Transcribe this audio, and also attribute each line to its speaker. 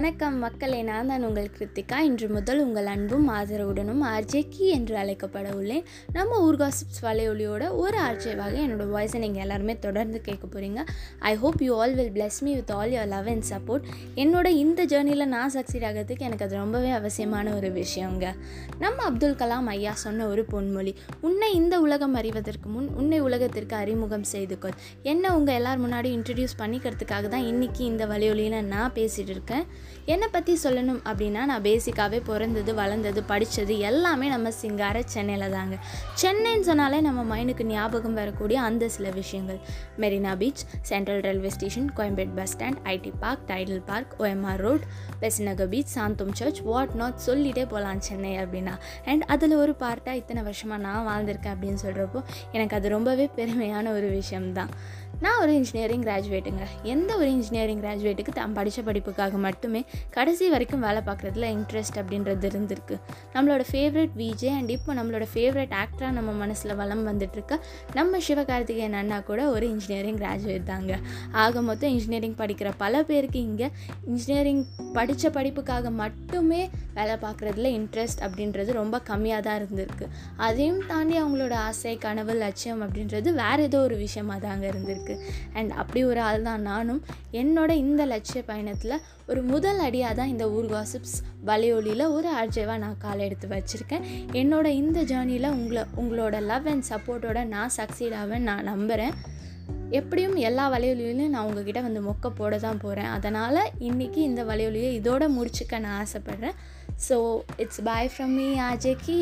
Speaker 1: வணக்கம் மக்களே நான் தான் உங்கள் கிருத்திகா. இன்று முதல் உங்கள் அன்பும் ஆதரவுடனும் ஆர்ஜேக்கி என்று அழைக்கப்பட உள்ளேன். நம்ம ஊர்காசிப்ஸ் வலையொலியோட ஒரு ஆர்ஜேவாக என்னோட வாய்ஸை நீங்கள் எல்லாருமே தொடர்ந்து கேட்க போகிறீங்க I hope you all will bless me with all your love and support என்னோட இந்த ஜேர்னியில் நான் சக்சீட் ஆகிறதுக்கு எனக்கு அது ரொம்பவே அவசியமான ஒரு விஷயங்க. நம்ம அப்துல் கலாம் ஐயா சொன்ன ஒரு பொன்மொழி உன்னை இந்த உலகம் அறிவதற்கு முன் உன்னை உலகத்திற்கு அறிமுகம் செய்து கொள். என்ன உங்கள் எல்லார் முன்னாடி இன்ட்ரடியூஸ் பண்ணிக்கிறதுக்காக தான் இன்றைக்கி இந்த வலையொலியில் நான் பேசிகிட்டு இருக்கேன். என்னை பற்றி சொல்லணும் அப்படின்னா நான் பேசிக்காகவே பிறந்தது வளர்ந்தது படித்தது எல்லாமே நம்ம சிங்கார சென்னையில் தாங்க. சென்னைன்னு சொன்னாலே நம்ம மைண்டுக்கு ஞாபகம் வரக்கூடிய அந்த சில விஷயங்கள். Marina beach central railway station Koyambedu bus stand IT park Tidel park OMR road Besant Nagar beach Santhome church what not சொல்லிட்டே போகலாம் சென்னை அப்படின்னா. அண்ட் அதில் ஒரு பார்ட்டாக இத்தனை வருஷமாக நான் வாழ்ந்திருக்கேன் அப்படின்னு சொல்கிறப்போ எனக்கு அது ரொம்பவே பெருமையான ஒரு விஷயம்தான். நான் ஒரு இன்ஜினியரிங் கிராஜுவேட்டுங்க எந்த ஒரு இன்ஜினியரிங் கிராஜுவேட்டுக்கு தான் படித்த படிப்புக்காக மட்டுமே கடைசி வரைக்கும் வேலை பார்க்குறதுல இன்ட்ரெஸ்ட் அப்படின்றது இருந்திருக்கு. நம்மளோட ஃபேவரட் விஜே அண்ட் இப்போ நம்மளோட ஃபேவரட் ஆக்டராக நம்ம மனசில் வளம் வந்துட்டுருக்க நம்ம சிவகார்த்திகேயன் அண்ணா கூட ஒரு இன்ஜினியரிங் கிராஜுவேட் தாங்க. ஆக மொத்தம் இன்ஜினியரிங் படிக்கிற பல பேருக்கு இங்கே இன்ஜினியரிங் படித்த படிப்புக்காக மட்டுமே வேலை பார்க்குறதுல இன்ட்ரெஸ்ட் அப்படின்றது ரொம்ப கம்மியாக தான் இருந்திருக்கு. அதையும் தாண்டி அவங்களோட ஆசை கனவு லட்சியம் அப்படின்றது வேறு ஏதோ ஒரு விஷயமா தாங்க இருந்திருக்கு. அண்ட் அப்படி ஒரு ஆள் தான் நானும். என்னோட இந்த லட்சிய பயணத்தில் ஒரு முதல் அடியாக தான் இந்த ஊர் காசிப்ஸ் வலையொலியில் ஒரு ஆர்ஜேவாக நான் காலை எடுத்து வச்சுருக்கேன். என்னோட இந்த ஜேர்னியில் உங்களை உங்களோட லவ் அண்ட் சப்போர்ட்டோட நான் சக்சீட் ஆவேன் நான் நம்புகிறேன் எப்படியும் எல்லா வலையொலியிலையும் நான் உங்ககிட்ட வந்து மொக்க போட தான் போகிறேன் அதனால் இன்றைக்கி இந்த வலையொலியை இதோட முடிச்சுக்க நான் ஆசைப்பட்றேன். So it's bye from me ஆஜேக்கி